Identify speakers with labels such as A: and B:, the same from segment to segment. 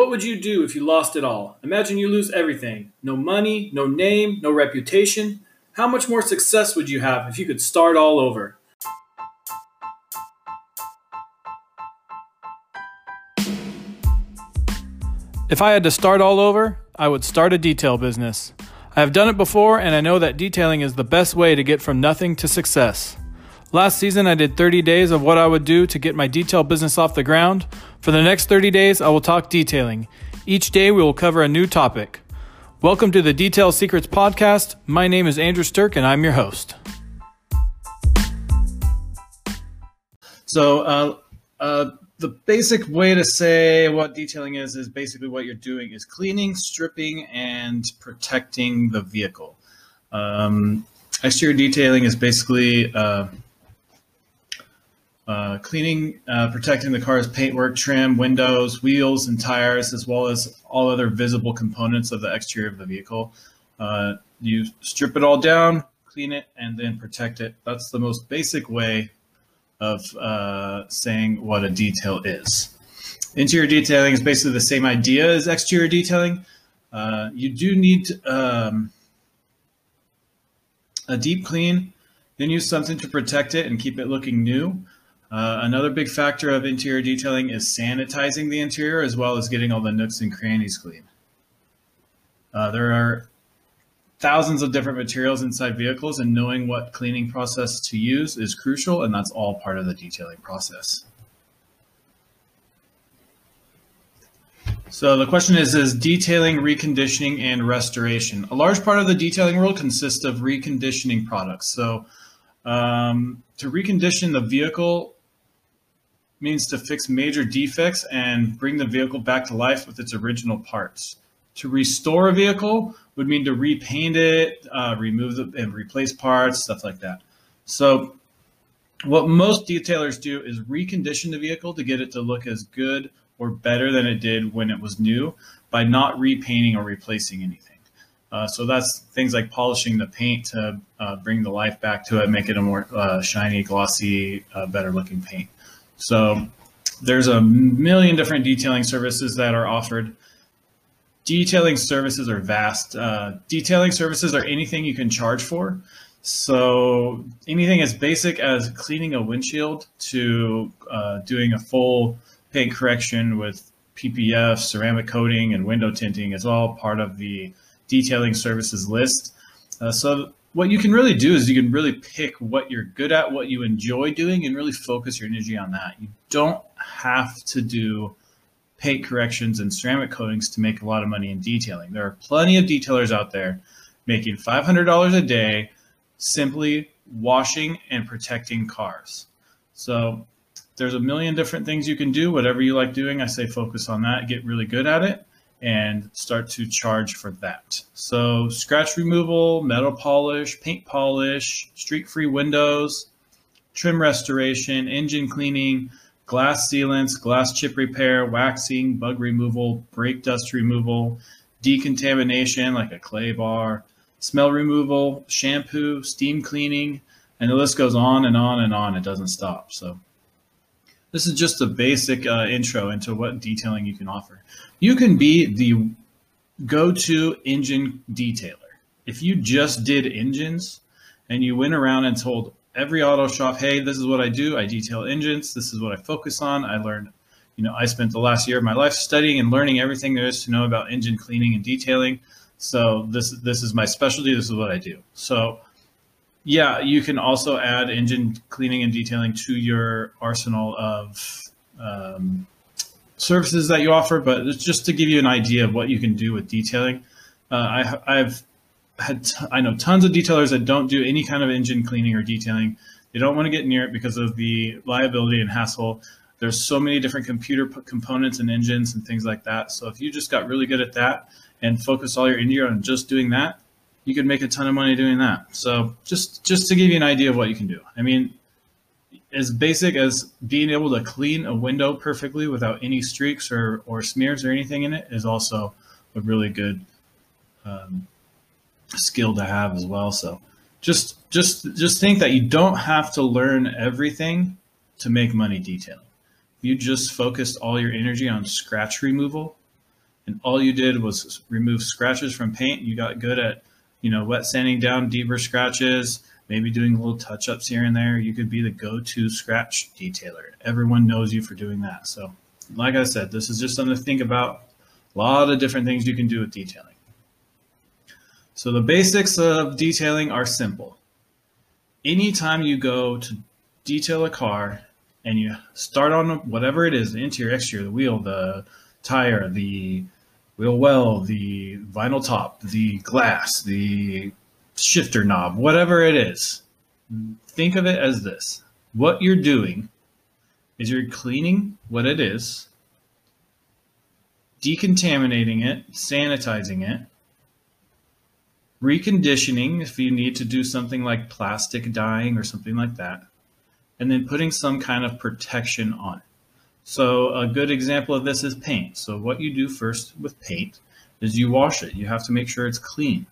A: What would you do if you lost it all? Imagine you lose everything no money, no name, no reputation. How much more success would you have if you could start all over? If I had to start all over, I would start a detail business. I have done it before, and I know that detailing is the best way to get from nothing to success. Last season, I did 30 days of what I would do to get my detail business off the ground. For the next 30 days, I will talk detailing. Each day, we will cover a new topic. Welcome to the Detail Secrets Podcast. My name is Andrew Stirk, and I'm your host. So, uh, uh, the basic way to say what detailing is is basically what you're doing is cleaning, stripping, and protecting the vehicle. Um, exterior detailing is basically uh, uh, cleaning, uh, protecting the car's paintwork, trim, windows, wheels, and tires, as well as all other visible components of the exterior of the vehicle. Uh, you strip it all down, clean it, and then protect it. That's the most basic way of uh, saying what a detail is. Interior detailing is basically the same idea as exterior detailing. Uh, you do need um, a deep clean, then use something to protect it and keep it looking new. Uh, another big factor of interior detailing is sanitizing the interior as well as getting all the nooks and crannies clean. Uh, there are thousands of different materials inside vehicles and knowing what cleaning process to use is crucial and that's all part of the detailing process. So the question is, is detailing, reconditioning, and restoration. A large part of the detailing world consists of reconditioning products. So um, to recondition the vehicle means to fix major defects and bring the vehicle back to life with its original parts. To restore a vehicle would mean to repaint it, uh, remove the, and replace parts, stuff like that. So what most detailers do is recondition the vehicle to get it to look as good or better than it did when it was new by not repainting or replacing anything. Uh, so that's things like polishing the paint to uh, bring the life back to it, make it a more uh, shiny, glossy, uh, better looking paint. So there's a million different detailing services that are offered detailing services are vast. Uh, detailing services are anything you can charge for. So anything as basic as cleaning a windshield to uh, doing a full paint correction with PPF, ceramic coating, and window tinting is all part of the detailing services list. Uh, so what you can really do is you can really pick what you're good at, what you enjoy doing, and really focus your energy on that. You don't have to do paint corrections and ceramic coatings to make a lot of money in detailing. There are plenty of detailers out there making $500 a day simply washing and protecting cars. So there's a million different things you can do. Whatever you like doing, I say focus on that, get really good at it, and start to charge for that. So scratch removal, metal polish, paint polish, streak-free windows, trim restoration, engine cleaning, glass sealants, glass chip repair, waxing, bug removal, brake dust removal, decontamination like a clay bar, smell removal, shampoo, steam cleaning, and the list goes on and on and on. It doesn't stop. So this is just a basic uh, intro into what detailing you can offer. You can be the go-to engine detailer. If you just did engines and you went around and told every auto shop, hey, this is what I do. I detail engines. This is what I focus on. I learned, you know, I spent the last year of my life studying and learning everything there is to know about engine cleaning and detailing. So this this is my specialty. This is what I do. So yeah, you can also add engine cleaning and detailing to your arsenal of um, services that you offer. But it's just to give you an idea of what you can do with detailing. Uh, I, I've had t- I know tons of detailers that don't do any kind of engine cleaning or detailing. They don't want to get near it because of the liability and hassle. There's so many different computer p- components and engines and things like that. So if you just got really good at that and focus all your energy on just doing that, you could make a ton of money doing that. So just just to give you an idea of what you can do. I mean, as basic as being able to clean a window perfectly without any streaks or, or smears or anything in it is also a really good um, skill to have as well. So just just just think that you don't have to learn everything to make money detailing. You just focused all your energy on scratch removal and all you did was remove scratches from paint, you got good at, you know, wet sanding down deeper scratches, maybe doing little touch ups here and there, you could be the go to scratch detailer. Everyone knows you for doing that. So, like I said, this is just something to think about. A lot of different things you can do with detailing. So, the basics of detailing are simple. Anytime you go to detail a car and you start on whatever it is the interior, exterior, the wheel, the tire, the wheel well, the vinyl top, the glass, the shifter knob, whatever it is, think of it as this. What you're doing is you're cleaning what it is, decontaminating it, sanitizing it, reconditioning if you need to do something like plastic dyeing or something like that, and then putting some kind of protection on it. So a good example of this is paint. So what you do first with paint is you wash it. You have to make sure it's clean.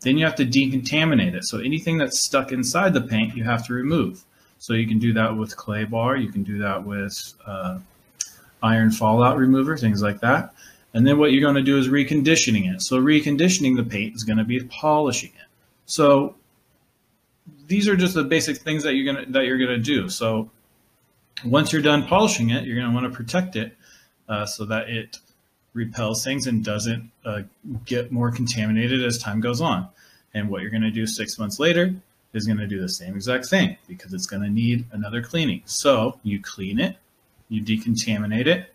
A: Then you have to decontaminate it. So anything that's stuck inside the paint, you have to remove. So you can do that with clay bar. You can do that with uh, iron fallout remover, things like that. And then what you're going to do is reconditioning it. So reconditioning the paint is going to be polishing it. So these are just the basic things that you're going to, that you're going to do. So once you're done polishing it, you're going to want to protect it uh, so that it repels things and doesn't uh, get more contaminated as time goes on. And what you're going to do six months later is going to do the same exact thing because it's going to need another cleaning. So you clean it, you decontaminate it,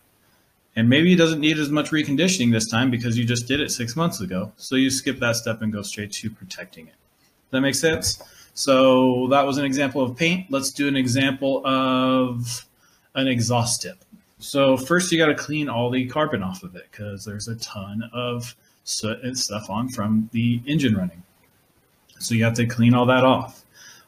A: and maybe it doesn't need as much reconditioning this time because you just did it six months ago. So you skip that step and go straight to protecting it. Does that make sense? So that was an example of paint. Let's do an example of an exhaust tip. So first you got to clean all the carbon off of it because there's a ton of soot and stuff on from the engine running. So you have to clean all that off.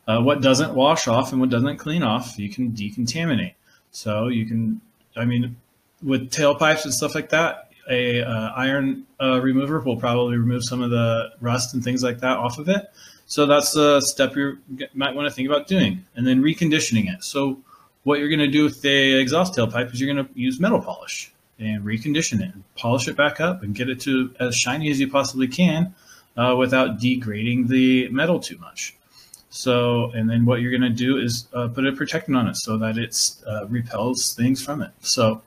A: Uh, what doesn't wash off and what doesn't clean off, you can decontaminate. So you can, I mean, with tailpipes and stuff like that, a uh, iron uh, remover will probably remove some of the rust and things like that off of it. So that's a step you might want to think about doing. And then reconditioning it. So what you're going to do with the exhaust tailpipe is you're going to use metal polish and recondition it and polish it back up and get it to as shiny as you possibly can uh, without degrading the metal too much. So, and then what you're going to do is uh, put a protectant on it so that it uh, repels things from it. So,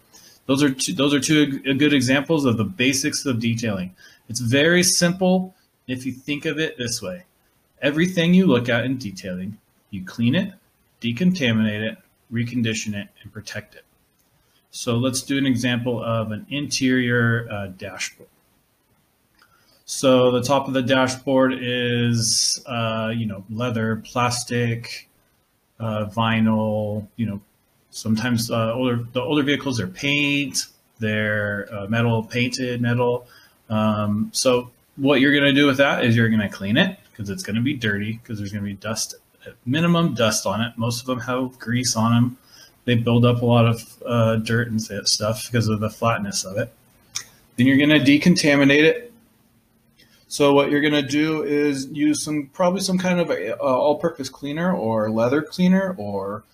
A: those are two, those are two good examples of the basics of detailing. It's very simple if you think of it this way. Everything you look at in detailing, you clean it, decontaminate it, recondition it, and protect it. So let's do an example of an interior uh, dashboard. So the top of the dashboard is, uh, you know, leather, plastic, uh, vinyl, you know, sometimes uh, older, the older vehicles are paint, they're uh, metal, painted metal. Um, so what you're going to do with that is you're going to clean it because it's going to be dirty because there's going to be dust minimum dust on it. Most of them have grease on them. They build up a lot of uh, dirt and stuff because of the flatness of it. Then you're going to decontaminate it. So what you're going to do is use some probably some kind of all-purpose cleaner or leather cleaner or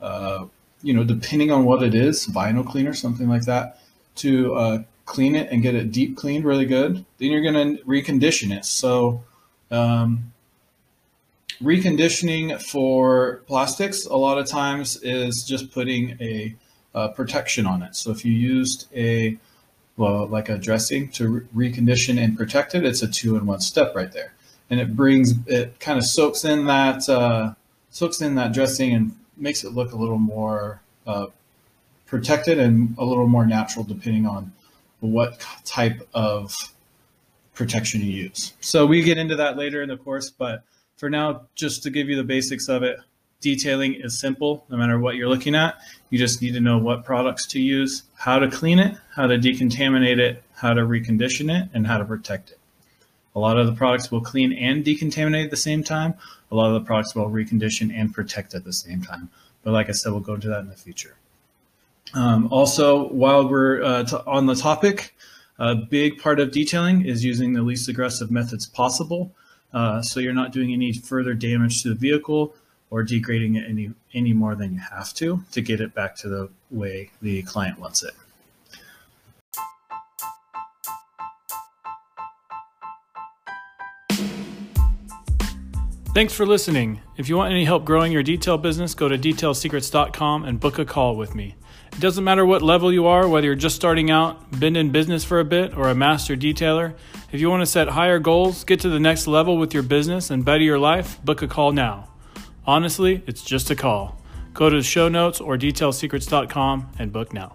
A: uh, you know depending on what it is, vinyl cleaner, something like that, to uh, clean it and get it deep cleaned really good. Then you're going to recondition it. So um, reconditioning for plastics a lot of times is just putting a, a protection on it. So if you used a well, like a dressing to re recondition and protect it, it's a two-in-one step right there, and it brings it kind of soaks in that uh, soaks in that dressing and makes it look a little more uh, protected and a little more natural, depending on what type of protection you use. So we get into that later in the course, but for now, just to give you the basics of it, detailing is simple no matter what you're looking at. You just need to know what products to use, how to clean it, how to decontaminate it, how to recondition it, and how to protect it. A lot of the products will clean and decontaminate at the same time. A lot of the products will recondition and protect at the same time. But like I said, we'll go into that in the future. Um, also, while we're uh, on the topic, a big part of detailing is using the least aggressive methods possible, uh, so you're not doing any further damage to the vehicle or degrading it any, any more than you have to to get it back to the way the client wants it. Thanks for listening. If you want any help growing your detail business, go to detailsecrets.com and book a call with me. It doesn't matter what level you are, whether you're just starting out, been in business for a bit, or a master detailer. If you want to set higher goals, get to the next level with your business, and better your life, book a call now. Honestly, it's just a call. Go to the show notes or detailsecrets.com and book now.